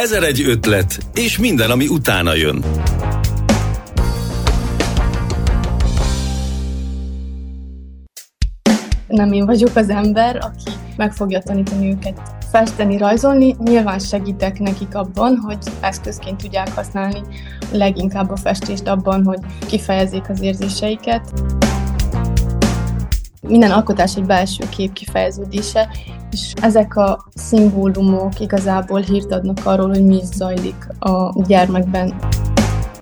Ezer egy ötlet, és minden, ami utána jön. Nem én vagyok az ember, aki meg fogja tanítani őket festeni, rajzolni. Nyilván segítek nekik abban, hogy eszközként tudják használni leginkább a festést abban, hogy kifejezzék az érzéseiket. Minden alkotás egy belső kép kifejeződése, és ezek a szimbólumok igazából hírt adnak arról, hogy mi is zajlik a gyermekben.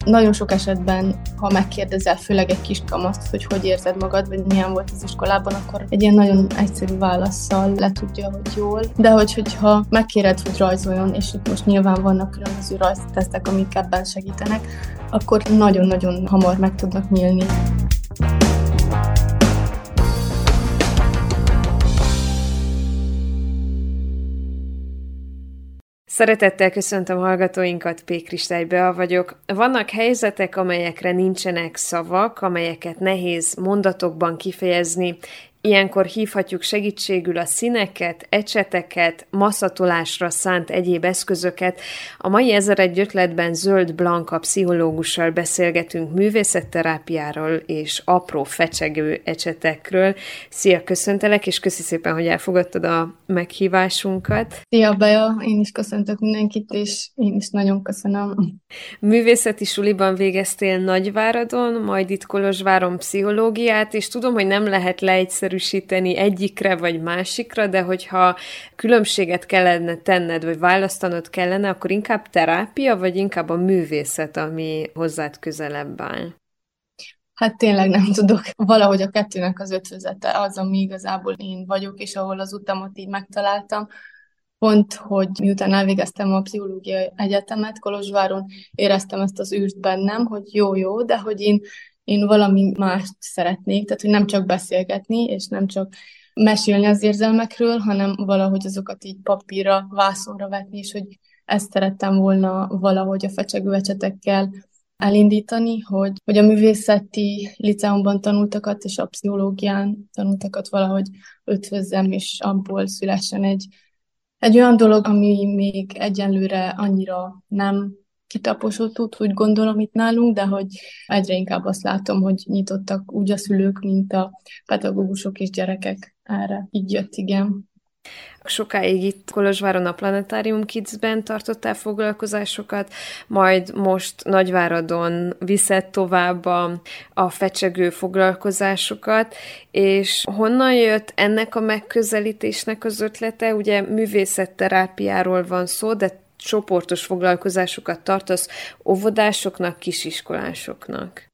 Nagyon sok esetben, ha megkérdezel főleg egy kis kamaszt, hogy hogy érzed magad, vagy milyen volt az iskolában, akkor egy ilyen nagyon egyszerű válaszsal le tudja, hogy jól. De hogy, hogyha megkéred, hogy rajzoljon, és itt most nyilván vannak különböző rajztesztek, amik ebben segítenek, akkor nagyon-nagyon hamar meg tudnak nyílni. Szeretettel köszöntöm hallgatóinkat, P. Kristály Bea vagyok. Vannak helyzetek, amelyekre nincsenek szavak, amelyeket nehéz mondatokban kifejezni, Ilyenkor hívhatjuk segítségül a színeket, ecseteket, masszatolásra szánt egyéb eszközöket. A mai ezer egy ötletben Zöld Blanka pszichológussal beszélgetünk művészetterápiáról és apró fecsegő ecsetekről. Szia, köszöntelek, és köszi szépen, hogy elfogadtad a meghívásunkat. Szia, Bea, én is köszöntök mindenkit, és én is nagyon köszönöm. Művészeti suliban végeztél Nagyváradon, majd itt Kolozsváron pszichológiát, és tudom, hogy nem lehet leegyszerűen egyszerűsíteni egyikre vagy másikra, de hogyha különbséget kellene tenned, vagy választanod kellene, akkor inkább terápia, vagy inkább a művészet, ami hozzád közelebb áll? Hát tényleg nem tudok. Valahogy a kettőnek az ötvözete az, ami igazából én vagyok, és ahol az utamat így megtaláltam. Pont, hogy miután elvégeztem a pszichológiai egyetemet Kolozsváron, éreztem ezt az űrt bennem, hogy jó-jó, de hogy én én valami mást szeretnék, tehát hogy nem csak beszélgetni, és nem csak mesélni az érzelmekről, hanem valahogy azokat így papírra, vászonra vetni, és hogy ezt szerettem volna valahogy a fecsegővecsetekkel elindítani, hogy, hogy a művészeti liceumban tanultakat és a pszichológián tanultakat valahogy ötvözzem, és abból szülessen egy, egy olyan dolog, ami még egyenlőre annyira nem kitaposott úgy gondolom itt nálunk, de hogy egyre inkább azt látom, hogy nyitottak úgy a szülők, mint a pedagógusok és gyerekek erre. Így jött, igen. Sokáig itt Kolozsváron a Planetárium Kids-ben tartottál foglalkozásokat, majd most Nagyváradon viszed tovább a, a fecsegő foglalkozásokat, és honnan jött ennek a megközelítésnek az ötlete? Ugye művészetterápiáról van szó, de csoportos foglalkozásokat tartasz óvodásoknak, kisiskolásoknak?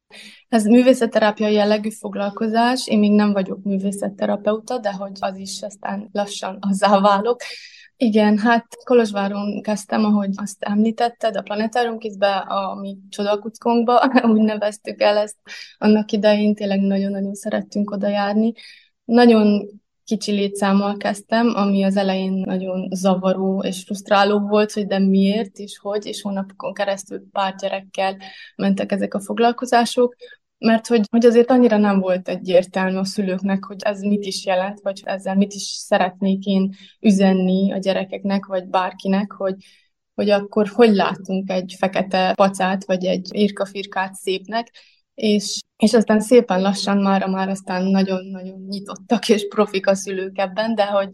Ez művészetterápia jellegű foglalkozás, én még nem vagyok művészetterapeuta, de hogy az is aztán lassan azzá válok. Igen, hát Kolozsváron kezdtem, ahogy azt említetted, a Planetárium Kizbe, a mi csodakuckónkba, úgy neveztük el ezt. Annak idején tényleg nagyon-nagyon szerettünk oda járni. Nagyon kicsi létszámmal kezdtem, ami az elején nagyon zavaró és frusztráló volt, hogy de miért, és hogy, és hónapokon keresztül pár gyerekkel mentek ezek a foglalkozások, mert hogy, hogy azért annyira nem volt egyértelmű a szülőknek, hogy ez mit is jelent, vagy ezzel mit is szeretnék én üzenni a gyerekeknek, vagy bárkinek, hogy, hogy akkor hogy látunk egy fekete pacát, vagy egy irkafirkát szépnek, és, és aztán szépen lassan már, már aztán nagyon-nagyon nyitottak és profik a szülők ebben, de hogy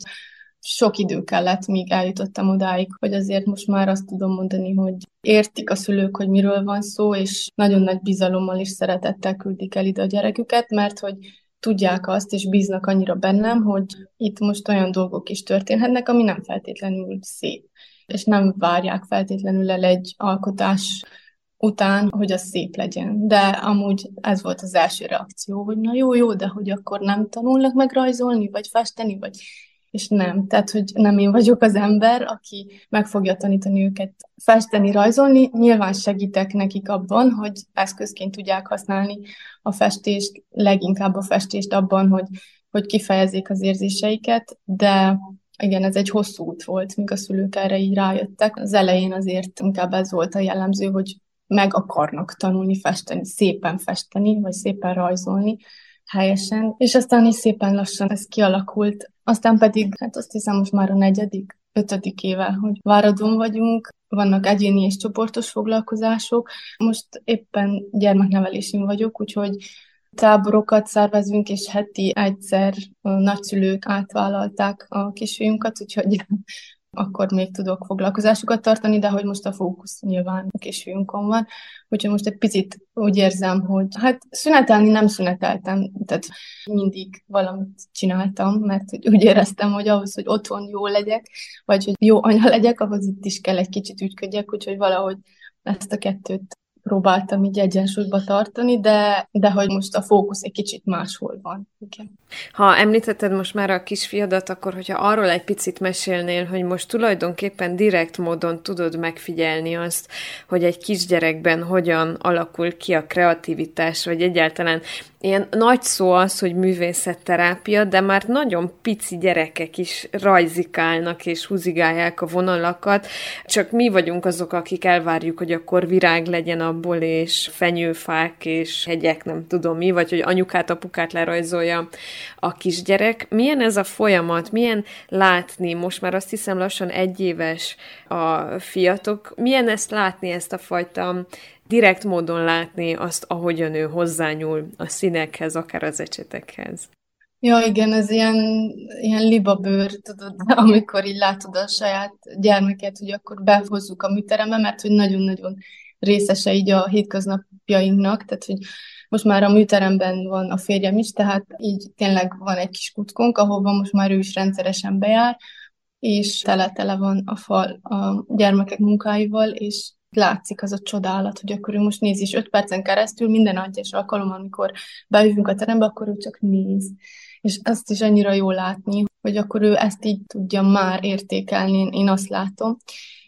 sok idő kellett, míg eljutottam odáig, hogy azért most már azt tudom mondani, hogy értik a szülők, hogy miről van szó, és nagyon nagy bizalommal és szeretettel küldik el ide a gyereküket, mert hogy tudják azt, és bíznak annyira bennem, hogy itt most olyan dolgok is történhetnek, ami nem feltétlenül szép és nem várják feltétlenül el egy alkotás után, hogy az szép legyen. De amúgy ez volt az első reakció, hogy na jó, jó, de hogy akkor nem tanulnak meg rajzolni, vagy festeni, vagy és nem. Tehát, hogy nem én vagyok az ember, aki meg fogja tanítani őket festeni, rajzolni. Nyilván segítek nekik abban, hogy eszközként tudják használni a festést, leginkább a festést abban, hogy, hogy kifejezzék az érzéseiket, de igen, ez egy hosszú út volt, míg a szülők erre így rájöttek. Az elején azért inkább ez volt a jellemző, hogy meg akarnak tanulni festeni, szépen festeni, vagy szépen rajzolni helyesen, és aztán is szépen lassan ez kialakult. Aztán pedig, hát azt hiszem most már a negyedik ötödik éve, hogy Váradon vagyunk, vannak egyéni és csoportos foglalkozások. Most éppen gyermeknevelésén vagyok, úgyhogy táborokat szervezünk, és heti egyszer a nagyszülők átvállalták a kisfiunkat, úgyhogy akkor még tudok foglalkozásokat tartani, de hogy most a fókusz nyilván a kisfiunkon van. Úgyhogy most egy picit úgy érzem, hogy hát szünetelni nem szüneteltem, tehát mindig valamit csináltam, mert hogy úgy éreztem, hogy ahhoz, hogy otthon jó legyek, vagy hogy jó anya legyek, ahhoz itt is kell egy kicsit ügyködjek, úgyhogy valahogy ezt a kettőt próbáltam így egyensúlyba tartani, de, de hogy most a fókusz egy kicsit máshol van. Igen. Ha említetted most már a kisfiadat, akkor hogyha arról egy picit mesélnél, hogy most tulajdonképpen direkt módon tudod megfigyelni azt, hogy egy kisgyerekben hogyan alakul ki a kreativitás, vagy egyáltalán ilyen nagy szó az, hogy művészetterápia, de már nagyon pici gyerekek is rajzikálnak és húzigálják a vonalakat, csak mi vagyunk azok, akik elvárjuk, hogy akkor virág legyen abból, és fenyőfák, és hegyek, nem tudom mi, vagy hogy anyukát, apukát lerajzolja a kisgyerek. Milyen ez a folyamat? Milyen látni? Most már azt hiszem lassan egy éves a fiatok. Milyen ezt látni, ezt a fajta direkt módon látni azt, ahogyan ő hozzányúl a színekhez, akár az ecsetekhez. Ja, igen, ez ilyen, ilyen libabőr, tudod, amikor így látod a saját gyermeket, hogy akkor behozzuk a műterembe, mert hogy nagyon-nagyon részese így a hétköznapjainknak, tehát hogy most már a műteremben van a férjem is, tehát így tényleg van egy kis kutkónk, ahova most már ő is rendszeresen bejár, és tele-tele van a fal a gyermekek munkáival, és látszik az a csodálat, hogy akkor ő most néz, és öt percen keresztül minden egyes alkalommal, amikor bejövünk a terembe, akkor ő csak néz. És azt is annyira jó látni, hogy akkor ő ezt így tudja már értékelni, én azt látom.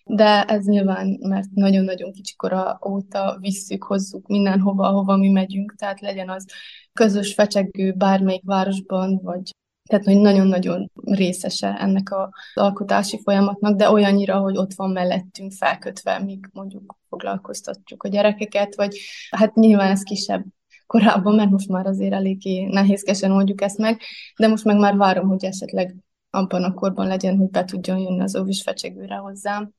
De ez nyilván, mert nagyon-nagyon kicsikora óta visszük, hozzuk mindenhova, ahova mi megyünk, tehát legyen az közös fecsegő bármelyik városban, vagy tehát, hogy nagyon-nagyon részese ennek az alkotási folyamatnak, de olyannyira, hogy ott van mellettünk felkötve, míg mondjuk foglalkoztatjuk a gyerekeket, vagy hát nyilván ez kisebb korábban, mert most már azért eléggé nehézkesen oldjuk ezt meg, de most meg már várom, hogy esetleg abban a korban legyen, hogy be tudjon jönni az óvis fecsegőre hozzám.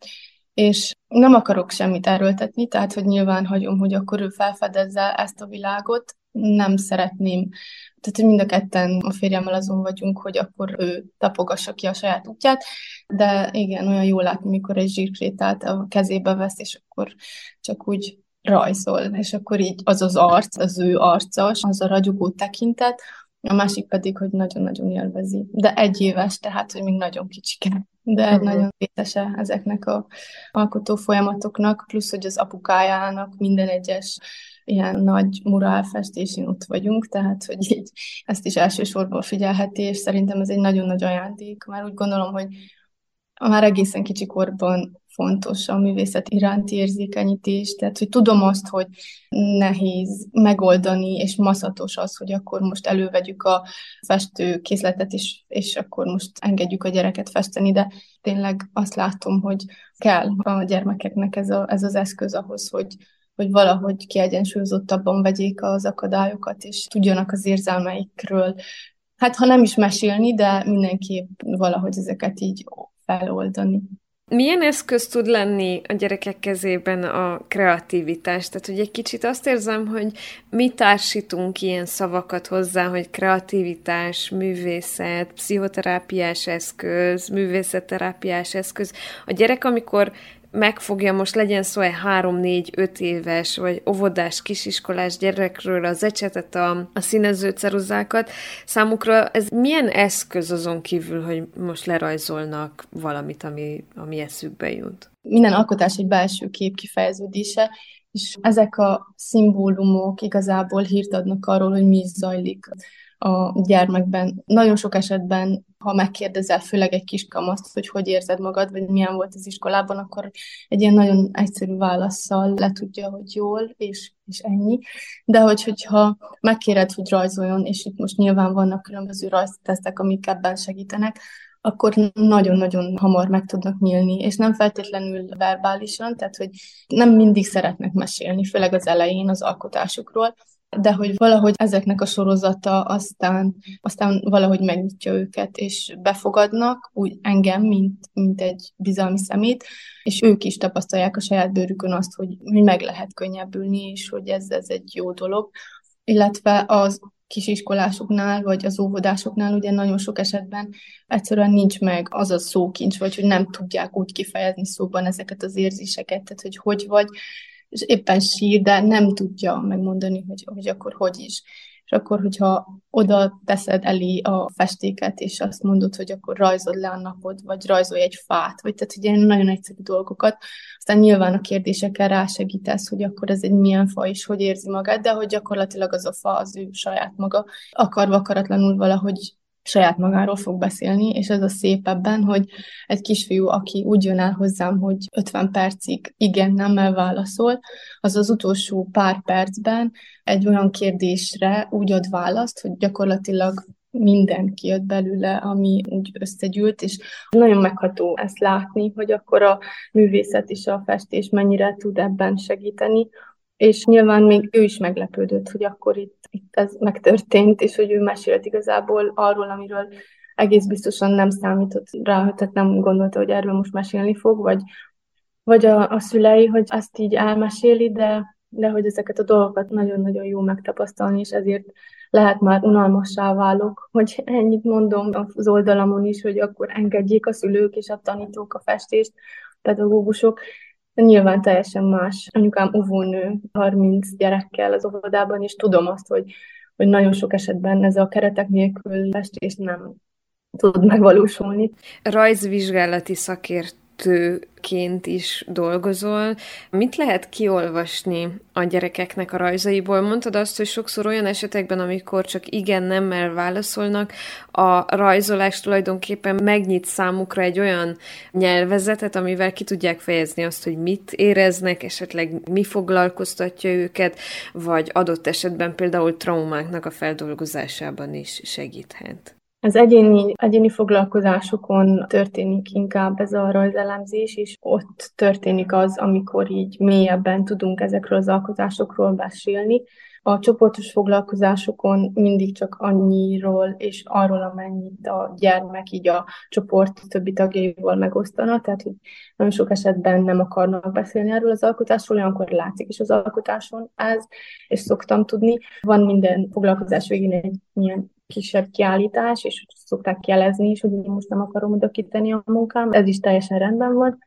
És nem akarok semmit erőltetni, tehát hogy nyilván hagyom, hogy akkor ő felfedezze ezt a világot, nem szeretném tehát, hogy mind a ketten a férjemmel azon vagyunk, hogy akkor ő tapogassa ki a saját útját, de igen, olyan jól látni, mikor egy zsírkrétát a kezébe vesz, és akkor csak úgy rajzol, és akkor így az az arc, az ő arca, az a ragyogó tekintet, a másik pedig, hogy nagyon-nagyon élvezi. De egy éves, tehát, hogy még nagyon kicsike. De uh-huh. nagyon részese ezeknek a alkotó folyamatoknak, plusz, hogy az apukájának minden egyes ilyen nagy murálfestésén ott vagyunk, tehát hogy így ezt is elsősorban figyelheti, és szerintem ez egy nagyon nagy ajándék, mert úgy gondolom, hogy már egészen kicsi korban fontos a művészet iránti érzékenyítés, tehát hogy tudom azt, hogy nehéz megoldani, és maszatos az, hogy akkor most elővegyük a festőkészletet, és, és akkor most engedjük a gyereket festeni, de tényleg azt látom, hogy kell a gyermekeknek ez, a, ez az eszköz ahhoz, hogy, hogy valahogy kiegyensúlyozottabban vegyék az akadályokat, és tudjanak az érzelmeikről, hát ha nem is mesélni, de mindenképp valahogy ezeket így feloldani. Milyen eszköz tud lenni a gyerekek kezében a kreativitás? Tehát, hogy egy kicsit azt érzem, hogy mi társítunk ilyen szavakat hozzá, hogy kreativitás, művészet, pszichoterápiás eszköz, művészetterápiás eszköz. A gyerek, amikor megfogja, most legyen szó egy három, négy, öt éves, vagy óvodás, kisiskolás gyerekről az ecsetet, a, a színező ceruzákat, számukra ez milyen eszköz azon kívül, hogy most lerajzolnak valamit, ami, ami eszükbe jut? Minden alkotás egy belső kép kifejeződése, és ezek a szimbólumok igazából hírt adnak arról, hogy mi zajlik a gyermekben. Nagyon sok esetben, ha megkérdezel főleg egy kis kamaszt, hogy hogy érzed magad, vagy milyen volt az iskolában, akkor egy ilyen nagyon egyszerű válaszsal le tudja, hogy jól, és, és ennyi. De hogy, hogyha megkéred, hogy rajzoljon, és itt most nyilván vannak különböző rajztesztek, amik ebben segítenek, akkor nagyon-nagyon hamar meg tudnak nyílni, és nem feltétlenül verbálisan, tehát hogy nem mindig szeretnek mesélni, főleg az elején az alkotásukról, de hogy valahogy ezeknek a sorozata aztán, aztán valahogy megnyitja őket, és befogadnak úgy engem, mint, mint egy bizalmi szemét, és ők is tapasztalják a saját bőrükön azt, hogy, hogy meg lehet könnyebbülni, és hogy ez, ez egy jó dolog. Illetve az kisiskolásoknál, vagy az óvodásoknál ugye nagyon sok esetben egyszerűen nincs meg az a szókincs, vagy hogy nem tudják úgy kifejezni szóban ezeket az érzéseket, tehát hogy hogy vagy, és éppen sír, de nem tudja megmondani, hogy, hogy akkor hogy is. És akkor, hogyha oda teszed elé a festéket, és azt mondod, hogy akkor rajzod le a napod, vagy rajzolj egy fát, vagy tehát ugye nagyon egyszerű dolgokat, aztán nyilván a kérdésekkel rásegítesz, hogy akkor ez egy milyen fa, és hogy érzi magát, de hogy gyakorlatilag az a fa az ő saját maga, akarva akaratlanul valahogy saját magáról fog beszélni, és ez a szép ebben, hogy egy kisfiú, aki úgy jön el hozzám, hogy 50 percig igen, nemmel válaszol, az az utolsó pár percben egy olyan kérdésre úgy ad választ, hogy gyakorlatilag minden kijött belőle, ami úgy összegyűlt, és nagyon megható ezt látni, hogy akkor a művészet és a festés mennyire tud ebben segíteni, és nyilván még ő is meglepődött, hogy akkor itt, itt ez megtörtént, és hogy ő mesélt igazából arról, amiről egész biztosan nem számított rá, tehát nem gondolta, hogy erről most mesélni fog, vagy, vagy a, a szülei, hogy azt így elmeséli, de, de hogy ezeket a dolgokat nagyon-nagyon jó megtapasztalni, és ezért lehet már unalmassá válok, hogy ennyit mondom az oldalamon is, hogy akkor engedjék a szülők és a tanítók a festést, pedagógusok, Nyilván teljesen más. Anyukám óvónő, 30 gyerekkel az óvodában, és tudom azt, hogy, hogy nagyon sok esetben ez a keretek nélkül festés nem tud megvalósulni. Rajzvizsgálati szakért segítőként is dolgozol. Mit lehet kiolvasni a gyerekeknek a rajzaiból? Mondtad azt, hogy sokszor olyan esetekben, amikor csak igen-nemmel válaszolnak, a rajzolás tulajdonképpen megnyit számukra egy olyan nyelvezetet, amivel ki tudják fejezni azt, hogy mit éreznek, esetleg mi foglalkoztatja őket, vagy adott esetben például traumáknak a feldolgozásában is segíthet. Az egyéni, egyéni foglalkozásokon történik inkább ez a rajzelemzés, és ott történik az, amikor így mélyebben tudunk ezekről az alkotásokról beszélni. A csoportos foglalkozásokon mindig csak annyiról és arról, amennyit a gyermek így a csoport többi tagjaival megosztana, tehát hogy nagyon sok esetben nem akarnak beszélni erről az alkotásról, olyankor látszik is az alkotáson ez, és szoktam tudni. Van minden foglalkozás végén egy ilyen kisebb kiállítás, és szokták jelezni is, hogy most nem akarom oda kitenni a munkám. Ez is teljesen rendben van.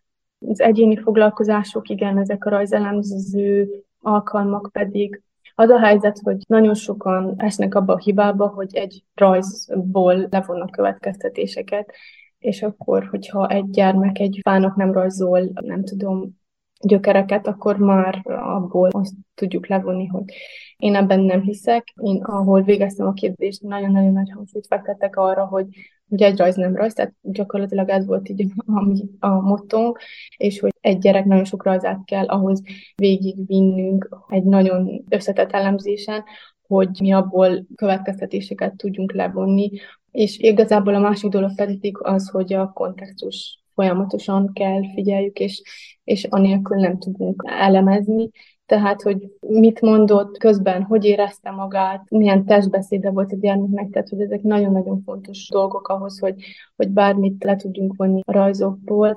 Az egyéni foglalkozások, igen, ezek a rajzelemző alkalmak pedig az a helyzet, hogy nagyon sokan esnek abba a hibába, hogy egy rajzból levonnak következtetéseket, és akkor, hogyha egy gyermek egy fának nem rajzol, nem tudom, gyökereket, akkor már abból azt tudjuk levonni, hogy én ebben nem hiszek. Én, ahol végeztem a képzést, nagyon-nagyon nagy hangsúlyt fektettek arra, hogy, hogy egy rajz nem rajz, tehát gyakorlatilag ez volt így a, a mottónk, és hogy egy gyerek nagyon sok rajzát kell ahhoz végigvinnünk egy nagyon összetett elemzésen, hogy mi abból következtetéseket tudjunk levonni, és igazából a másik dolog pedig az, hogy a kontextus folyamatosan kell figyeljük, és, és anélkül nem tudunk elemezni. Tehát, hogy mit mondott közben, hogy érezte magát, milyen testbeszéde volt a gyermeknek, tehát, hogy ezek nagyon-nagyon fontos dolgok ahhoz, hogy, hogy bármit le tudjunk vonni a rajzokból,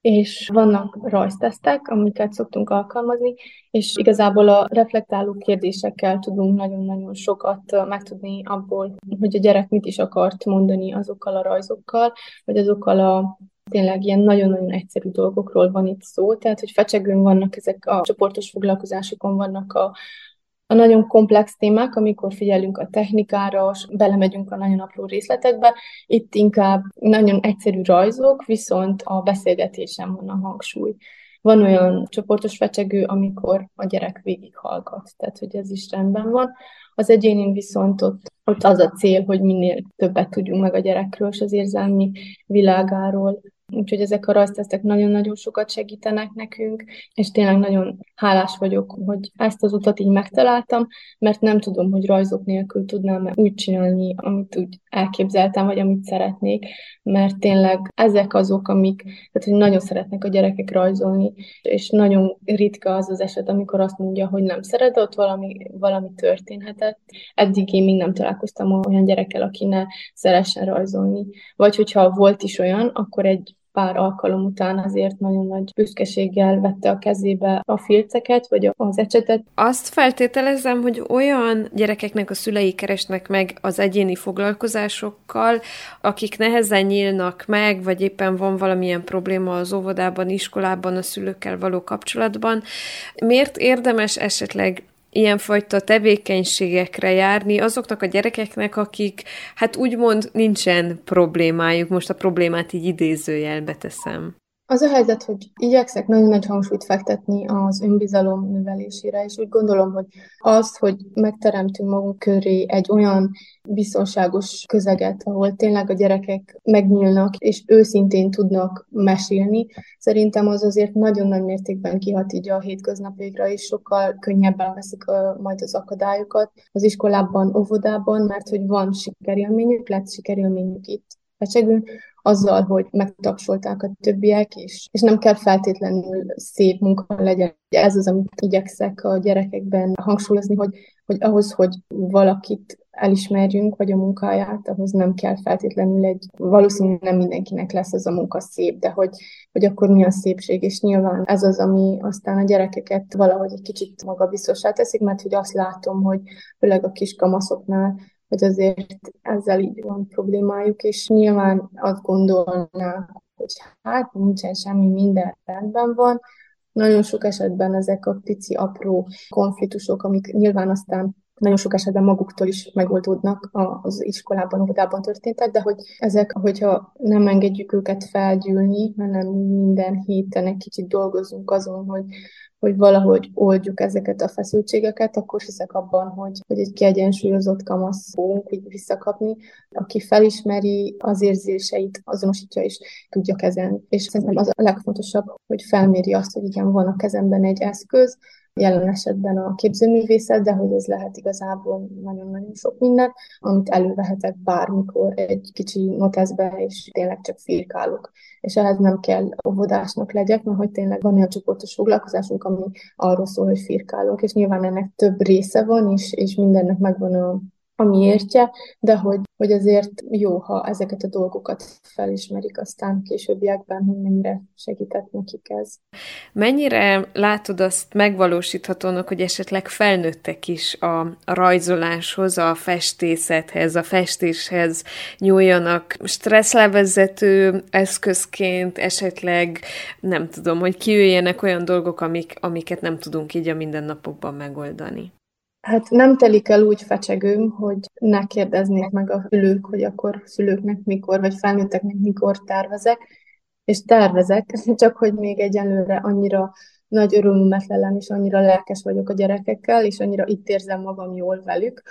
és vannak rajztesztek, amiket szoktunk alkalmazni, és igazából a reflektáló kérdésekkel tudunk nagyon-nagyon sokat megtudni abból, hogy a gyerek mit is akart mondani azokkal a rajzokkal, vagy azokkal a Tényleg ilyen nagyon-nagyon egyszerű dolgokról van itt szó, tehát hogy fecsegőn vannak ezek a csoportos foglalkozásokon vannak a, a nagyon komplex témák, amikor figyelünk a technikára, belemegyünk a nagyon apró részletekbe, itt inkább nagyon egyszerű rajzok, viszont a beszélgetésen van a hangsúly. Van olyan csoportos fecsegő, amikor a gyerek végighallgat, tehát hogy ez is rendben van. Az egyénén viszont ott, ott az a cél, hogy minél többet tudjunk meg a gyerekről és az érzelmi világáról, Úgyhogy ezek a rajztesztek nagyon-nagyon sokat segítenek nekünk, és tényleg nagyon hálás vagyok, hogy ezt az utat így megtaláltam, mert nem tudom, hogy rajzok nélkül tudnám úgy csinálni, amit úgy elképzeltem, vagy amit szeretnék, mert tényleg ezek azok, amik, tehát hogy nagyon szeretnek a gyerekek rajzolni, és nagyon ritka az az eset, amikor azt mondja, hogy nem szeret, ott valami, valami történhetett. Eddig én még nem találkoztam olyan gyerekkel, aki ne szeressen rajzolni. Vagy hogyha volt is olyan, akkor egy pár alkalom után azért nagyon nagy büszkeséggel vette a kezébe a filceket, vagy az ecsetet. Azt feltételezem, hogy olyan gyerekeknek a szülei keresnek meg az egyéni foglalkozásokkal, akik nehezen nyílnak meg, vagy éppen van valamilyen probléma az óvodában, iskolában, a szülőkkel való kapcsolatban. Miért érdemes esetleg ilyenfajta tevékenységekre járni azoknak a gyerekeknek, akik hát úgymond nincsen problémájuk, most a problémát így idézőjelbe teszem. Az a helyzet, hogy igyekszek nagyon nagy hangsúlyt fektetni az önbizalom növelésére, és úgy gondolom, hogy az, hogy megteremtünk magunk köré egy olyan biztonságos közeget, ahol tényleg a gyerekek megnyílnak, és őszintén tudnak mesélni, szerintem az azért nagyon nagy mértékben kihat így a hétköznapjaikra, és sokkal könnyebben veszik a, majd az akadályokat az iskolában, óvodában, mert hogy van sikerélményük, lett sikerélményük itt Pecsegőn, azzal, hogy megtapsolták a többiek, és, és nem kell feltétlenül szép munka legyen. Ez az, amit igyekszek a gyerekekben hangsúlyozni, hogy, hogy ahhoz, hogy valakit elismerjünk, vagy a munkáját, ahhoz nem kell feltétlenül egy, valószínűleg nem mindenkinek lesz az a munka szép, de hogy, hogy akkor mi a szépség, és nyilván ez az, ami aztán a gyerekeket valahogy egy kicsit magabiztosá teszik, mert hogy azt látom, hogy főleg a kis kamaszoknál hogy azért ezzel így van problémájuk, és nyilván azt gondolná, hogy hát nincsen semmi, minden rendben van. Nagyon sok esetben ezek a pici, apró konfliktusok, amik nyilván aztán nagyon sok esetben maguktól is megoldódnak az iskolában, óvodában történtek, de hogy ezek, hogyha nem engedjük őket felgyűlni, hanem minden héten egy kicsit dolgozunk azon, hogy hogy valahogy oldjuk ezeket a feszültségeket, akkor hiszek abban, hogy, hogy egy kiegyensúlyozott kamasz fogunk így visszakapni, aki felismeri az érzéseit, azonosítja és tudja kezelni. És szerintem az a legfontosabb, hogy felméri azt, hogy igen, van a kezemben egy eszköz, jelen esetben a képzőművészet, de hogy ez lehet igazából nagyon-nagyon sok minden, amit elővehetek bármikor egy kicsi noteszbe, és tényleg csak firkálok. És ehhez nem kell óvodásnak legyek, mert hogy tényleg van olyan csoportos foglalkozásunk, ami arról szól, hogy firkálok, és nyilván ennek több része van, és, és mindennek megvan a ami értje, de hogy, hogy azért jó, ha ezeket a dolgokat felismerik aztán későbbiekben, hogy mennyire segített nekik ez. Mennyire látod azt megvalósíthatónak, hogy esetleg felnőttek is a rajzoláshoz, a festészethez, a festéshez nyúljanak stresszlevezető eszközként, esetleg nem tudom, hogy kijöjjenek olyan dolgok, amik, amiket nem tudunk így a mindennapokban megoldani? Hát nem telik el úgy fecsegőm, hogy ne kérdeznék meg a szülők, hogy akkor szülőknek mikor, vagy felnőtteknek mikor tervezek, és tervezek, csak hogy még egyelőre annyira nagy örömömet lelem, és annyira lelkes vagyok a gyerekekkel, és annyira itt érzem magam jól velük,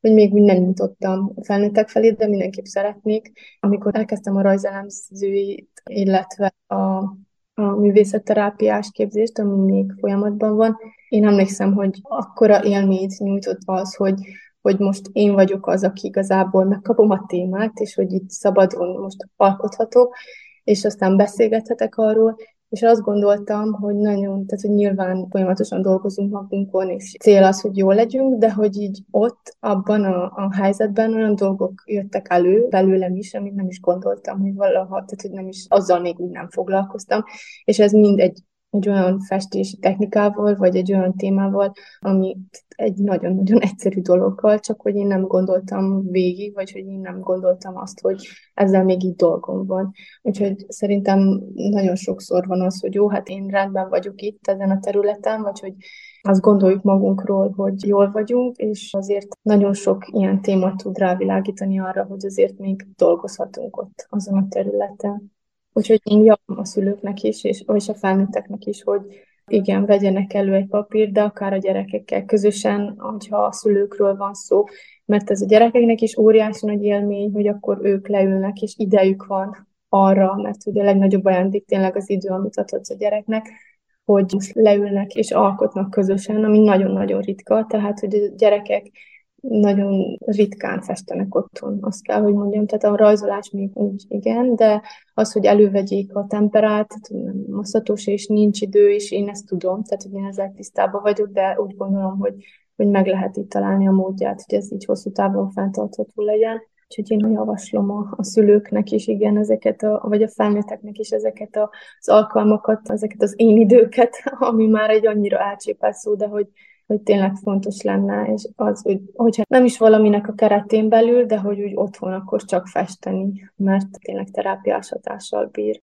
hogy még nem nyitottam felnőttek felé, de mindenképp szeretnék. Amikor elkezdtem a rajzelemzőit, illetve a a művészetterápiás képzést, ami még folyamatban van. Én emlékszem, hogy akkora élményt nyújtott az, hogy, hogy most én vagyok az, aki igazából megkapom a témát, és hogy itt szabadon most alkothatok, és aztán beszélgethetek arról, és azt gondoltam, hogy nagyon, tehát hogy nyilván folyamatosan dolgozunk magunkon, és cél az, hogy jól legyünk, de hogy így ott, abban a, a helyzetben olyan dolgok jöttek elő belőlem is, amit nem is gondoltam, hogy valaha, tehát hogy nem is, azzal még úgy nem foglalkoztam, és ez mind egy egy olyan festési technikával, vagy egy olyan témával, ami egy nagyon-nagyon egyszerű dologgal, csak hogy én nem gondoltam végig, vagy hogy én nem gondoltam azt, hogy ezzel még így dolgom van. Úgyhogy szerintem nagyon sokszor van az, hogy jó, hát én rendben vagyok itt ezen a területen, vagy hogy azt gondoljuk magunkról, hogy jól vagyunk, és azért nagyon sok ilyen téma tud rávilágítani arra, hogy azért még dolgozhatunk ott azon a területen. Úgyhogy én javaslom a szülőknek is, és, és a felnőtteknek is, hogy igen, vegyenek elő egy papírt, de akár a gyerekekkel közösen, hogyha a szülőkről van szó, mert ez a gyerekeknek is óriási nagy élmény, hogy akkor ők leülnek, és idejük van arra, mert ugye a legnagyobb ajándék tényleg az idő, amit adhatsz a gyereknek, hogy leülnek és alkotnak közösen, ami nagyon-nagyon ritka, tehát hogy a gyerekek nagyon ritkán festenek otthon, azt kell, hogy mondjam. Tehát a rajzolás még úgy igen, de az, hogy elővegyék a temperát, maszatos és nincs idő, és én ezt tudom, tehát hogy én ezzel tisztában vagyok, de úgy gondolom, hogy, hogy meg lehet itt találni a módját, hogy ez így hosszú távon fenntartható legyen. Úgyhogy én javaslom a, a szülőknek is, igen, ezeket, a, vagy a felnőtteknek is ezeket a, az alkalmakat, ezeket az én időket, ami már egy annyira elcsépelt szó, de hogy, hogy tényleg fontos lenne, és az, hogy, hogyha nem is valaminek a keretén belül, de hogy úgy otthon akkor csak festeni, mert tényleg terápiás hatással bír.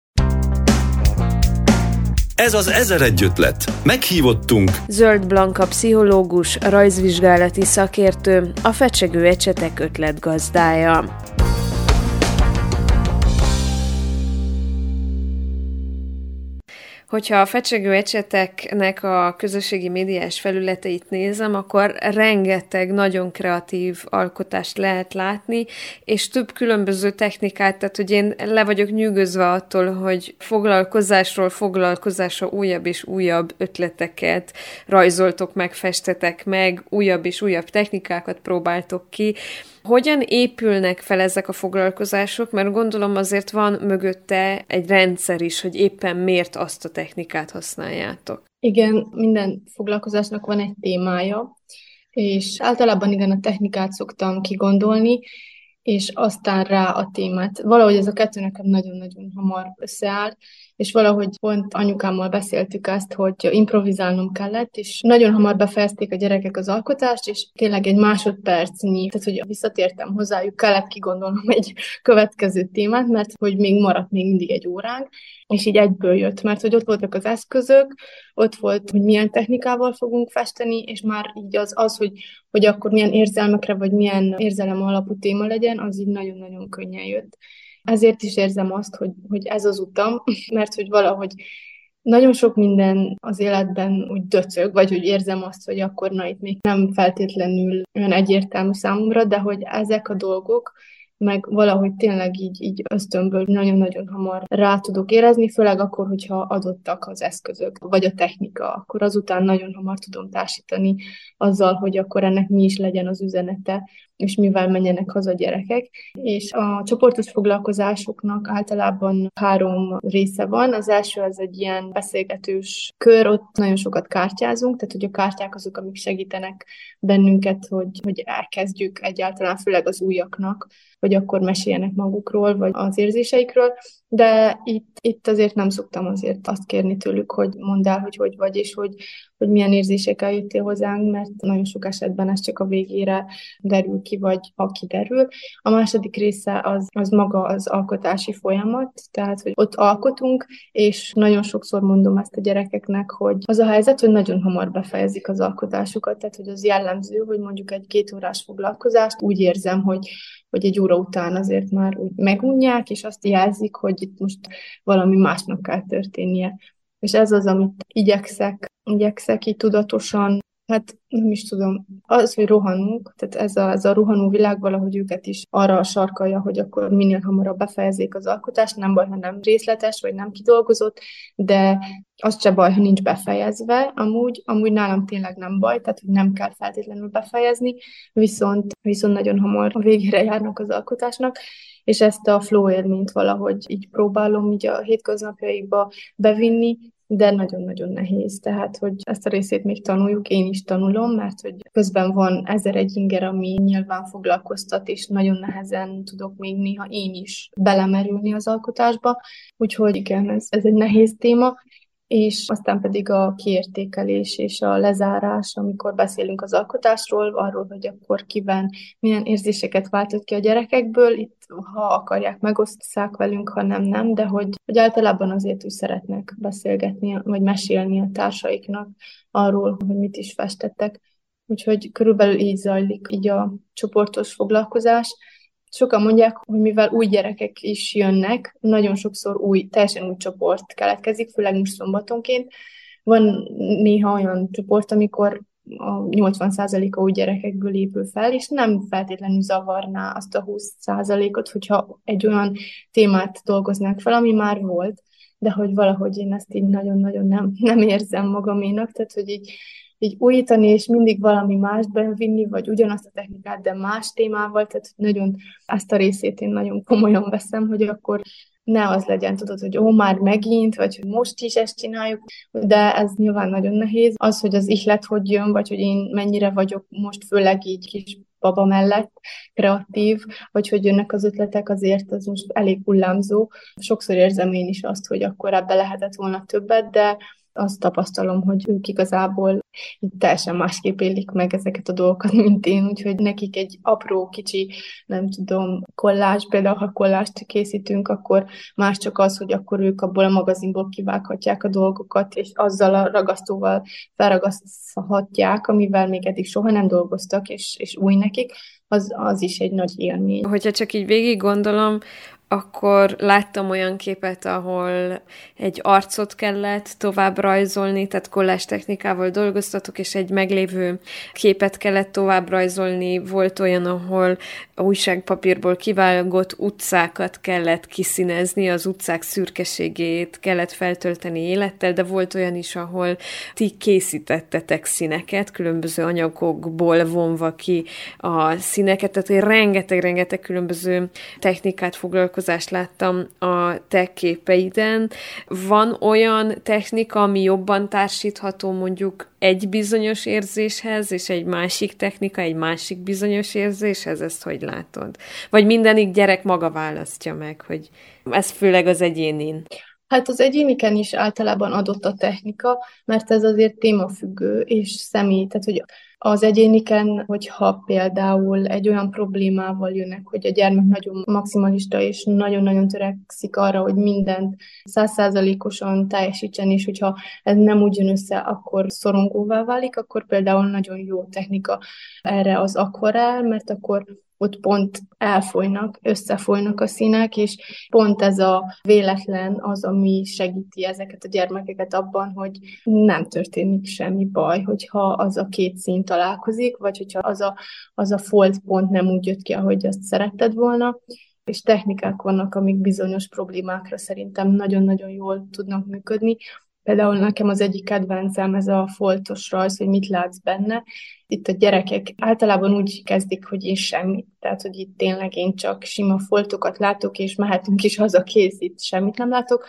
Ez az Ezer egy ötlet. Meghívottunk Zöld Blanka pszichológus, rajzvizsgálati szakértő, a Fecsegő Ecsetek ötletgazdája. Hogyha a fecsegő ecseteknek a közösségi médiás felületeit nézem, akkor rengeteg nagyon kreatív alkotást lehet látni, és több különböző technikát, tehát hogy én le vagyok nyűgözve attól, hogy foglalkozásról foglalkozásra újabb és újabb ötleteket rajzoltok meg, festetek meg, újabb és újabb technikákat próbáltok ki, hogyan épülnek fel ezek a foglalkozások? Mert gondolom azért van mögötte egy rendszer is, hogy éppen miért azt a technikát használjátok. Igen, minden foglalkozásnak van egy témája, és általában igen, a technikát szoktam kigondolni, és aztán rá a témát. Valahogy ez a kettő nekem nagyon-nagyon hamar összeáll, és valahogy pont anyukámmal beszéltük azt, hogy improvizálnom kellett, és nagyon hamar befejezték a gyerekek az alkotást, és tényleg egy másodpercnyi, tehát hogy visszatértem hozzájuk, kellett kigondolnom egy következő témát, mert hogy még maradt még mindig egy óránk, és így egyből jött, mert hogy ott voltak az eszközök, ott volt, hogy milyen technikával fogunk festeni, és már így az, az hogy, hogy akkor milyen érzelmekre, vagy milyen érzelem alapú téma legyen, az így nagyon-nagyon könnyen jött. Ezért is érzem azt, hogy, hogy ez az utam, mert hogy valahogy nagyon sok minden az életben úgy döcög, vagy hogy érzem azt, hogy akkor na itt még nem feltétlenül olyan egyértelmű számomra, de hogy ezek a dolgok, meg valahogy tényleg így, így ösztönből nagyon-nagyon hamar rá tudok érezni, főleg akkor, hogyha adottak az eszközök, vagy a technika, akkor azután nagyon hamar tudom társítani azzal, hogy akkor ennek mi is legyen az üzenete, és mivel menjenek haza gyerekek. És a csoportos foglalkozásoknak általában három része van. Az első az egy ilyen beszélgetős kör, ott nagyon sokat kártyázunk, tehát hogy a kártyák azok, amik segítenek bennünket, hogy, hogy elkezdjük egyáltalán, főleg az újaknak, hogy akkor meséljenek magukról, vagy az érzéseikről, de itt, itt azért nem szoktam azért azt kérni tőlük, hogy mondd el, hogy hogy vagy, és hogy, hogy milyen érzésekkel jöttél hozzánk, mert nagyon sok esetben ez csak a végére derül ki, vagy ha kiderül. A második része az, az maga az alkotási folyamat, tehát, hogy ott alkotunk, és nagyon sokszor mondom ezt a gyerekeknek, hogy az a helyzet, hogy nagyon hamar befejezik az alkotásukat, tehát, hogy az jellemző, hogy mondjuk egy két órás foglalkozást úgy érzem, hogy hogy egy óra után azért már úgy megunják, és azt jelzik, hogy itt most valami másnak kell történnie. És ez az, amit igyekszek, igyekszek így tudatosan Hát nem is tudom, az, hogy rohanunk, tehát ez a, ez a rohanó világ valahogy őket is arra sarkalja, hogy akkor minél hamarabb befejezzék az alkotást, nem baj, ha nem részletes, vagy nem kidolgozott, de az se baj, ha nincs befejezve, amúgy, amúgy nálam tényleg nem baj, tehát hogy nem kell feltétlenül befejezni, viszont, viszont nagyon hamar a végére járnak az alkotásnak, és ezt a flow élményt valahogy így próbálom így a hétköznapjaikba bevinni, de nagyon-nagyon nehéz. Tehát, hogy ezt a részét még tanuljuk, én is tanulom, mert hogy közben van ezer egy inger, ami nyilván foglalkoztat, és nagyon nehezen tudok még néha én is belemerülni az alkotásba. Úgyhogy igen, ez, ez egy nehéz téma, és aztán pedig a kiértékelés és a lezárás, amikor beszélünk az alkotásról, arról, hogy akkor kiben milyen érzéseket váltott ki a gyerekekből, itt ha akarják, megosztszák velünk, ha nem, nem, de hogy, hogy általában azért úgy szeretnek beszélgetni, vagy mesélni a társaiknak arról, hogy mit is festettek. Úgyhogy körülbelül így zajlik így a csoportos foglalkozás, Sokan mondják, hogy mivel új gyerekek is jönnek, nagyon sokszor új, teljesen új csoport keletkezik, főleg most szombatonként. Van néha olyan csoport, amikor a 80%-a új gyerekekből épül fel, és nem feltétlenül zavarná azt a 20%-ot, hogyha egy olyan témát dolgoznák fel, ami már volt de hogy valahogy én ezt így nagyon-nagyon nem, nem érzem magaménak, tehát hogy így, így újítani, és mindig valami mást bevinni, vagy ugyanazt a technikát, de más témával, tehát nagyon ezt a részét én nagyon komolyan veszem, hogy akkor ne az legyen, tudod, hogy ó, már megint, vagy hogy most is ezt csináljuk, de ez nyilván nagyon nehéz. Az, hogy az ihlet hogy jön, vagy hogy én mennyire vagyok most főleg így kis baba mellett kreatív, vagy hogy jönnek az ötletek, azért az most elég hullámzó. Sokszor érzem én is azt, hogy akkor ebbe lehetett volna többet, de azt tapasztalom, hogy ők igazából teljesen másképp élik meg ezeket a dolgokat, mint én, úgyhogy nekik egy apró, kicsi, nem tudom, kollás, például ha kollást készítünk, akkor más csak az, hogy akkor ők abból a magazinból kivághatják a dolgokat, és azzal a ragasztóval felragaszthatják, amivel még eddig soha nem dolgoztak, és, és új nekik, az, az is egy nagy élmény. Hogyha csak így végig gondolom, akkor láttam olyan képet, ahol egy arcot kellett tovább rajzolni, tehát kollás technikával dolgoztatok, és egy meglévő képet kellett tovább rajzolni. Volt olyan, ahol a újságpapírból kivágott utcákat kellett kiszínezni, az utcák szürkeségét kellett feltölteni élettel, de volt olyan is, ahol ti készítettetek színeket, különböző anyagokból vonva ki a színeket, tehát rengeteg-rengeteg különböző technikát foglalkozott változást láttam a te képeiden. Van olyan technika, ami jobban társítható mondjuk egy bizonyos érzéshez, és egy másik technika egy másik bizonyos érzéshez? Ezt hogy látod? Vagy mindenik gyerek maga választja meg, hogy ez főleg az egyénin? Hát az egyéniken is általában adott a technika, mert ez azért témafüggő és személy, tehát hogy az egyéniken, hogyha például egy olyan problémával jönnek, hogy a gyermek nagyon maximalista és nagyon-nagyon törekszik arra, hogy mindent százszázalékosan teljesítsen, és hogyha ez nem úgy jön össze, akkor szorongóvá válik, akkor például nagyon jó technika erre az akvarel, mert akkor ott pont elfolynak, összefolynak a színek, és pont ez a véletlen az, ami segíti ezeket a gyermekeket abban, hogy nem történik semmi baj, hogyha az a két szín találkozik, vagy hogyha az a, az a folt pont nem úgy jött ki, ahogy azt szeretted volna, és technikák vannak, amik bizonyos problémákra szerintem nagyon-nagyon jól tudnak működni. Például nekem az egyik kedvencem ez a foltos rajz, hogy mit látsz benne. Itt a gyerekek általában úgy kezdik, hogy én semmit. Tehát, hogy itt tényleg én csak sima foltokat látok, és mehetünk is haza kész, itt semmit nem látok.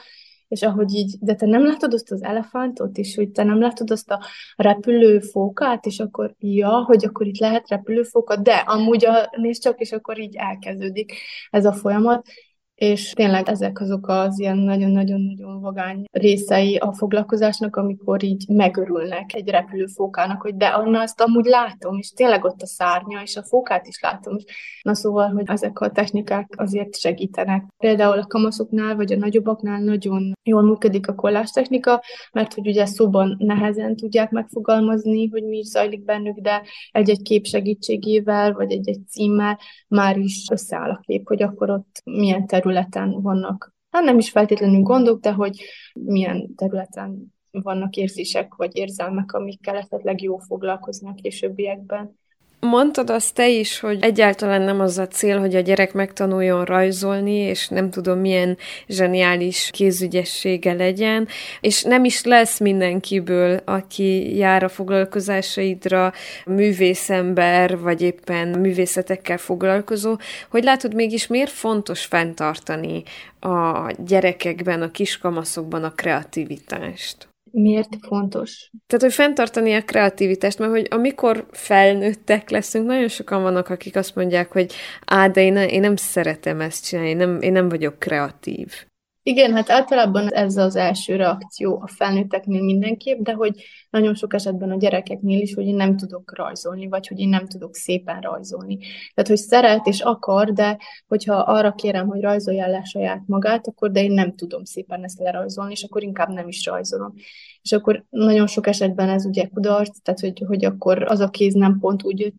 És ahogy így, de te nem látod azt az elefántot is, hogy te nem látod azt a repülőfókát, és akkor, ja, hogy akkor itt lehet repülőfóka, de amúgy a, nézd csak, és akkor így elkezdődik ez a folyamat és tényleg ezek azok az ilyen nagyon-nagyon-nagyon vagány részei a foglalkozásnak, amikor így megörülnek egy repülőfókának, hogy de Anna, azt amúgy látom, és tényleg ott a szárnya, és a fókát is látom. Na szóval, hogy ezek a technikák azért segítenek. Például a kamaszoknál, vagy a nagyobbaknál nagyon jól működik a kollás technika, mert hogy ugye szóban nehezen tudják megfogalmazni, hogy mi is zajlik bennük, de egy-egy kép segítségével, vagy egy-egy címmel már is összeáll a kép, hogy akkor ott milyen terület területen vannak, hát nem is feltétlenül gondok, de hogy milyen területen vannak érzések vagy érzelmek, amikkel esetleg jó foglalkoznak a későbbiekben. Mondtad azt te is, hogy egyáltalán nem az a cél, hogy a gyerek megtanuljon rajzolni, és nem tudom, milyen zseniális kézügyessége legyen, és nem is lesz mindenkiből, aki jár a foglalkozásaidra, művészember, vagy éppen művészetekkel foglalkozó, hogy látod mégis miért fontos fenntartani a gyerekekben, a kiskamaszokban a kreativitást? Miért fontos? Tehát, hogy fenntartani a kreativitást, mert hogy amikor felnőttek leszünk, nagyon sokan vannak, akik azt mondják, hogy á, de én, én nem szeretem ezt csinálni, én nem, én nem vagyok kreatív. Igen, hát általában ez az első reakció a felnőtteknél mindenképp, de hogy nagyon sok esetben a gyerekeknél is, hogy én nem tudok rajzolni, vagy hogy én nem tudok szépen rajzolni. Tehát, hogy szeret és akar, de hogyha arra kérem, hogy rajzoljál le saját magát, akkor de én nem tudom szépen ezt lerajzolni, és akkor inkább nem is rajzolom. És akkor nagyon sok esetben ez ugye kudarc, tehát hogy, hogy akkor az a kéz nem pont úgy jött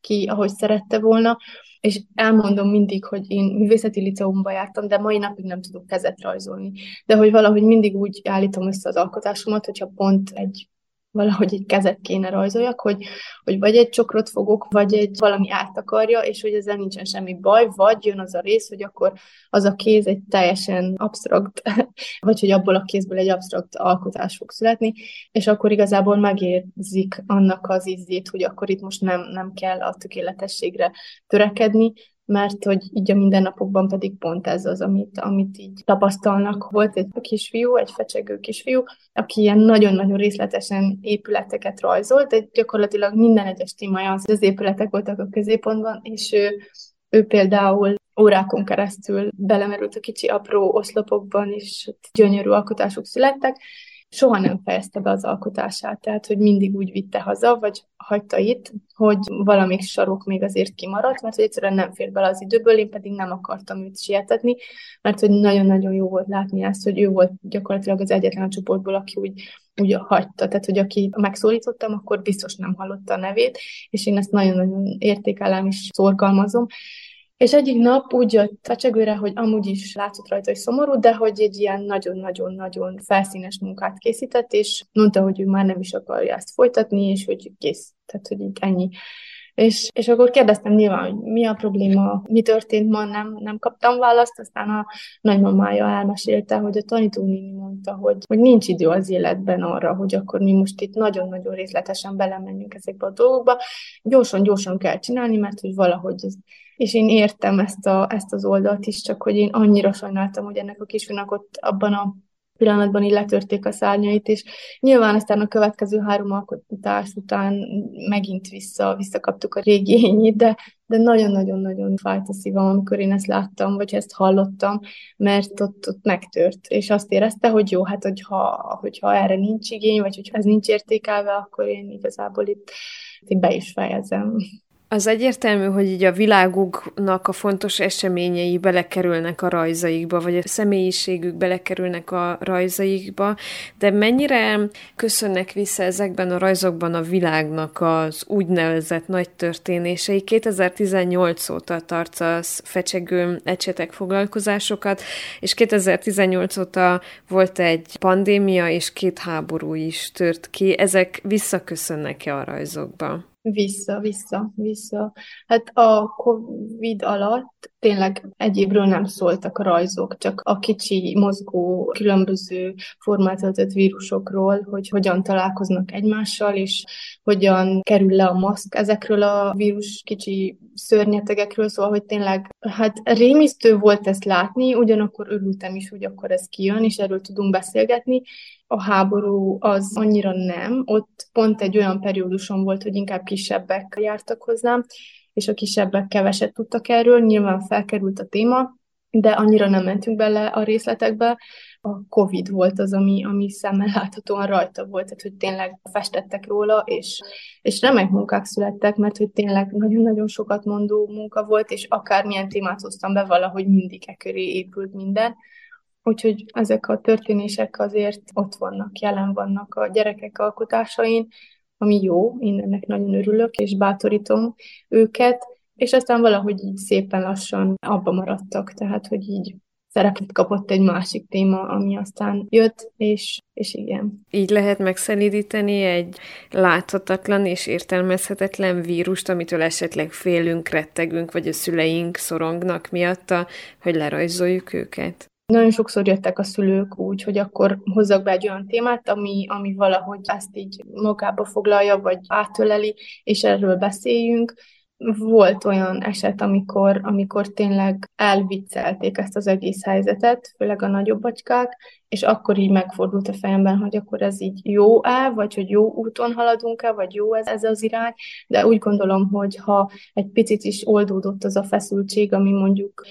ki, ahogy szerette volna, és elmondom mindig, hogy én művészeti liceumba jártam, de mai napig nem tudok kezet rajzolni. De hogy valahogy mindig úgy állítom össze az alkotásomat, hogyha pont egy valahogy egy kezet kéne rajzoljak, hogy, hogy vagy egy csokrot fogok, vagy egy valami áttakarja, és hogy ezzel nincsen semmi baj, vagy jön az a rész, hogy akkor az a kéz egy teljesen absztrakt, vagy hogy abból a kézből egy absztrakt alkotás fog születni, és akkor igazából megérzik annak az ízét, hogy akkor itt most nem, nem kell a tökéletességre törekedni, mert hogy így a mindennapokban pedig pont ez az, amit, amit így tapasztalnak. Volt egy kisfiú, egy fecsegő kisfiú, aki ilyen nagyon-nagyon részletesen épületeket rajzolt, de gyakorlatilag minden egyes témája az, az épületek voltak a középpontban, és ő, ő például órákon keresztül belemerült a kicsi apró oszlopokban, és gyönyörű alkotások születtek, soha nem fejezte be az alkotását, tehát hogy mindig úgy vitte haza, vagy hagyta itt, hogy valamik sarok még azért kimaradt, mert hogy egyszerűen nem fér bele az időből, én pedig nem akartam őt sietetni, mert hogy nagyon-nagyon jó volt látni ezt, hogy ő volt gyakorlatilag az egyetlen a csoportból, aki úgy, úgy hagyta, tehát hogy aki megszólítottam, akkor biztos nem hallotta a nevét, és én ezt nagyon-nagyon értékelem és szorgalmazom, és egyik nap úgy jött fecsegőre, hogy amúgy is látszott rajta, hogy szomorú, de hogy egy ilyen nagyon-nagyon-nagyon felszínes munkát készített, és mondta, hogy ő már nem is akarja ezt folytatni, és hogy kész. Tehát, hogy így ennyi. És, és akkor kérdeztem nyilván, hogy mi a probléma, mi történt ma, nem, nem kaptam választ, aztán a nagymamája elmesélte, hogy a tanítónéni mondta, hogy, hogy nincs idő az életben arra, hogy akkor mi most itt nagyon-nagyon részletesen belemenjünk ezekbe a dolgokba, gyorsan-gyorsan kell csinálni, mert hogy valahogy ez és én értem ezt, a, ezt az oldalt is, csak hogy én annyira sajnáltam, hogy ennek a kisfiúnak ott abban a pillanatban így letörték a szárnyait, és nyilván aztán a következő három alkotás után megint vissza, visszakaptuk a régi ényét, de, de nagyon-nagyon-nagyon fájt a szívam, amikor én ezt láttam, vagy ezt hallottam, mert ott, ott megtört, és azt érezte, hogy jó, hát hogyha, hogyha erre nincs igény, vagy hogyha ez nincs értékelve, akkor én igazából itt, itt be is fejezem. Az egyértelmű, hogy így a világuknak a fontos eseményei belekerülnek a rajzaikba, vagy a személyiségük belekerülnek a rajzaikba, de mennyire köszönnek vissza ezekben a rajzokban a világnak az úgynevezett nagy történései. 2018 óta tartasz fecsegő ecsetek foglalkozásokat, és 2018 óta volt egy pandémia, és két háború is tört ki. Ezek visszaköszönnek-e a rajzokba? Vissza, vissza, vissza. Hát a Covid alatt tényleg egyébről nem szóltak a rajzok, csak a kicsi, mozgó, különböző formát vírusokról, hogy hogyan találkoznak egymással, és hogyan kerül le a maszk ezekről a vírus kicsi szörnyetegekről, szóval, hogy tényleg, hát rémisztő volt ezt látni, ugyanakkor örültem is, hogy akkor ez kijön, és erről tudunk beszélgetni, a háború az annyira nem. Ott pont egy olyan perióduson volt, hogy inkább kisebbek jártak hozzám, és a kisebbek keveset tudtak erről. Nyilván felkerült a téma, de annyira nem mentünk bele a részletekbe. A Covid volt az, ami, ami szemmel láthatóan rajta volt, tehát hogy tényleg festettek róla, és, és remek munkák születtek, mert hogy tényleg nagyon-nagyon sokat mondó munka volt, és akármilyen témát hoztam be, valahogy mindig e köré épült minden. Úgyhogy ezek a történések azért ott vannak, jelen vannak a gyerekek alkotásain, ami jó, én ennek nagyon örülök, és bátorítom őket, és aztán valahogy így szépen lassan abba maradtak, tehát hogy így szerepet kapott egy másik téma, ami aztán jött, és, és igen. Így lehet megszelídíteni egy láthatatlan és értelmezhetetlen vírust, amitől esetleg félünk, rettegünk, vagy a szüleink szorongnak miatta, hogy lerajzoljuk őket? Nagyon sokszor jöttek a szülők úgy, hogy akkor hozzak be egy olyan témát, ami, ami valahogy ezt így magába foglalja, vagy átöleli, és erről beszéljünk. Volt olyan eset, amikor, amikor tényleg elviccelték ezt az egész helyzetet, főleg a nagyobb bacskák, és akkor így megfordult a fejemben, hogy akkor ez így jó-e, vagy hogy jó úton haladunk-e, vagy jó ez, ez az irány, de úgy gondolom, hogy ha egy picit is oldódott az a feszültség, ami mondjuk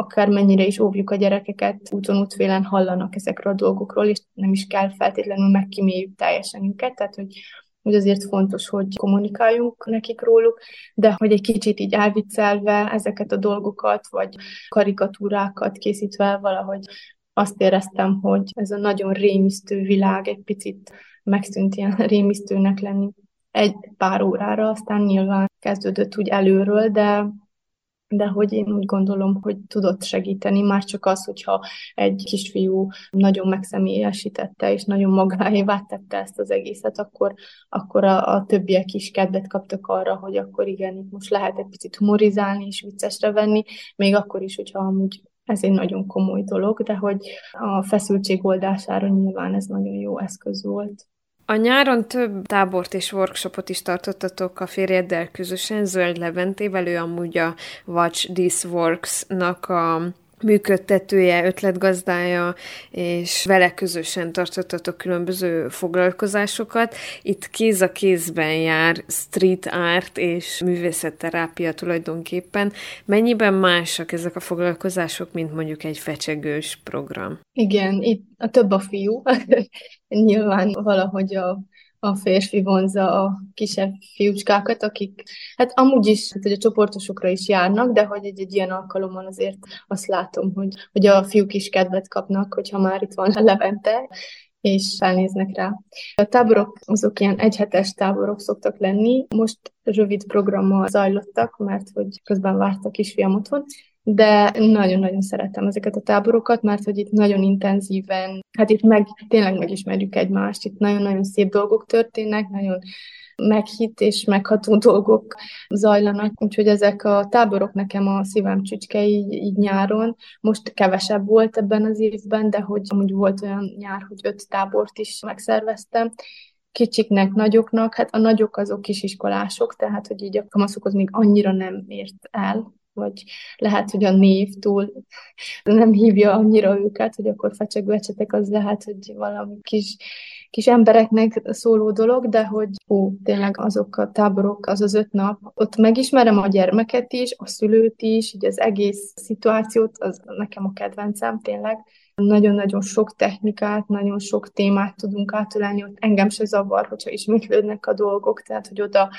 akármennyire is óvjuk a gyerekeket, úton útfélen hallanak ezekről a dolgokról, és nem is kell feltétlenül megkíméljük teljesen őket, tehát hogy hogy azért fontos, hogy kommunikáljunk nekik róluk, de hogy egy kicsit így elviccelve ezeket a dolgokat, vagy karikatúrákat készítve valahogy azt éreztem, hogy ez a nagyon rémisztő világ egy picit megszűnt ilyen rémisztőnek lenni. Egy pár órára, aztán nyilván kezdődött úgy előről, de de hogy én úgy gondolom, hogy tudott segíteni, már csak az, hogyha egy kisfiú nagyon megszemélyesítette, és nagyon magáévá tette ezt az egészet, akkor, akkor a, a többiek is kedvet kaptak arra, hogy akkor igen, itt most lehet egy picit humorizálni és viccesre venni, még akkor is, hogyha amúgy ez egy nagyon komoly dolog, de hogy a feszültség oldására nyilván ez nagyon jó eszköz volt. A nyáron több tábort és workshopot is tartottatok a férjeddel közösen, Zöld Leventével, ő amúgy a Watch This Works-nak a működtetője, ötletgazdája, és vele közösen tartottatok különböző foglalkozásokat. Itt kéz a kézben jár street art és művészetterápia tulajdonképpen. Mennyiben másak ezek a foglalkozások, mint mondjuk egy fecsegős program? Igen, itt a több a fiú. Nyilván valahogy a a férfi vonza a kisebb fiúcskákat, akik hát amúgy is, hát, hogy a csoportosokra is járnak, de hogy egy, egy ilyen alkalommal azért azt látom, hogy, hogy a fiúk is kedvet kapnak, hogyha már itt van a Levente, és felnéznek rá. A táborok azok ilyen egyhetes táborok szoktak lenni, most rövid programmal zajlottak, mert hogy közben vártak kisfiam otthon, de nagyon-nagyon szeretem ezeket a táborokat, mert hogy itt nagyon intenzíven, hát itt meg, tényleg megismerjük egymást, itt nagyon-nagyon szép dolgok történnek, nagyon meghitt és megható dolgok zajlanak, úgyhogy ezek a táborok nekem a szívem csücske így, így nyáron. Most kevesebb volt ebben az évben, de hogy amúgy volt olyan nyár, hogy öt tábort is megszerveztem, kicsiknek, nagyoknak, hát a nagyok azok kisiskolások, tehát hogy így a kamaszokhoz még annyira nem ért el, vagy lehet, hogy a név túl nem hívja annyira őket, hogy akkor fecsegő ecsetek az lehet, hogy valami kis, kis embereknek szóló dolog, de hogy ó, tényleg azok a táborok, az az öt nap, ott megismerem a gyermeket is, a szülőt is, így az egész szituációt, az nekem a kedvencem tényleg. Nagyon-nagyon sok technikát, nagyon sok témát tudunk átölelni, ott engem se zavar, hogyha ismétlődnek a dolgok, tehát hogy oda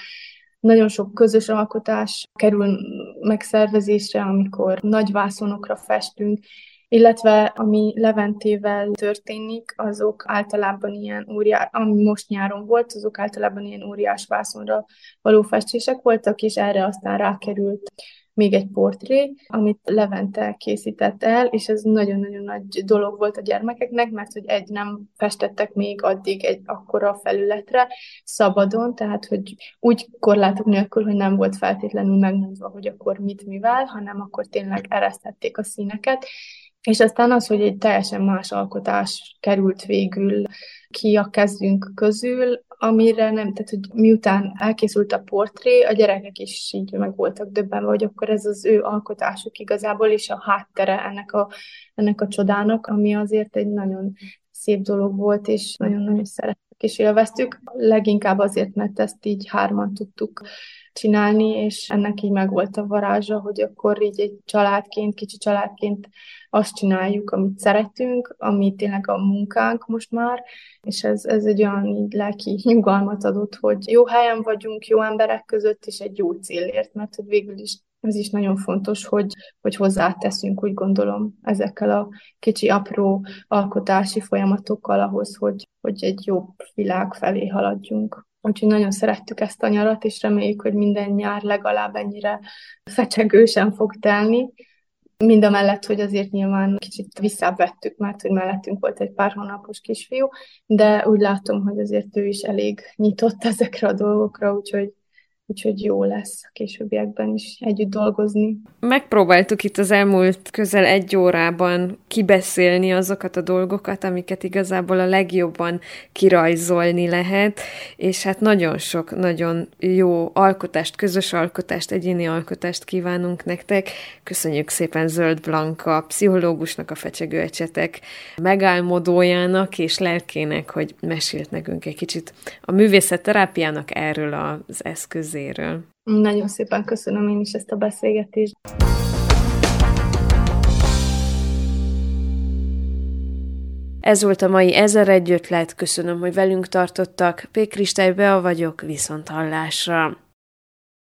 nagyon sok közös alkotás kerül megszervezésre, amikor nagy vászonokra festünk, illetve ami Leventével történik, azok általában ilyen óriás, ami most nyáron volt, azok általában ilyen óriás vászonra való festések voltak, és erre aztán rákerült még egy portré, amit Levente készített el, és ez nagyon-nagyon nagy dolog volt a gyermekeknek, mert hogy egy nem festettek még addig egy akkora felületre szabadon, tehát hogy úgy korlátok nélkül, hogy nem volt feltétlenül megmondva, hogy akkor mit mivel, hanem akkor tényleg eresztették a színeket, és aztán az, hogy egy teljesen más alkotás került végül ki a kezünk közül, amire nem, tehát hogy miután elkészült a portré, a gyerekek is így meg voltak döbbenve, hogy akkor ez az ő alkotásuk igazából, és a háttere ennek a, ennek a csodának, ami azért egy nagyon szép dolog volt, és nagyon-nagyon szerettük és élveztük. Leginkább azért, mert ezt így hárman tudtuk csinálni, és ennek így megvolt a varázsa, hogy akkor így egy családként, kicsi családként azt csináljuk, amit szeretünk, ami tényleg a munkánk most már, és ez, ez egy olyan így lelki nyugalmat adott, hogy jó helyen vagyunk, jó emberek között, és egy jó célért, mert hogy végül is ez is nagyon fontos, hogy, hogy hozzáteszünk, úgy gondolom, ezekkel a kicsi, apró alkotási folyamatokkal ahhoz, hogy, hogy egy jobb világ felé haladjunk. Úgyhogy nagyon szerettük ezt a nyarat, és reméljük, hogy minden nyár legalább ennyire fecsegősen fog telni. Mind a mellett, hogy azért nyilván kicsit visszávettük, mert hogy mellettünk volt egy pár hónapos kisfiú, de úgy látom, hogy azért ő is elég nyitott ezekre a dolgokra, úgyhogy úgyhogy jó lesz a későbbiekben is együtt dolgozni. Megpróbáltuk itt az elmúlt közel egy órában kibeszélni azokat a dolgokat, amiket igazából a legjobban kirajzolni lehet, és hát nagyon sok, nagyon jó alkotást, közös alkotást, egyéni alkotást kívánunk nektek. Köszönjük szépen Zöld Blanka, pszichológusnak, a fecsegő ecsetek megálmodójának és lelkének, hogy mesélt nekünk egy kicsit a művészetterápiának erről az eszközé részéről. Nagyon szépen köszönöm én is ezt a beszélgetést. Ez volt a mai Ezer egy ötlet, köszönöm, hogy velünk tartottak. Pék Kristály Bea vagyok, viszont hallásra.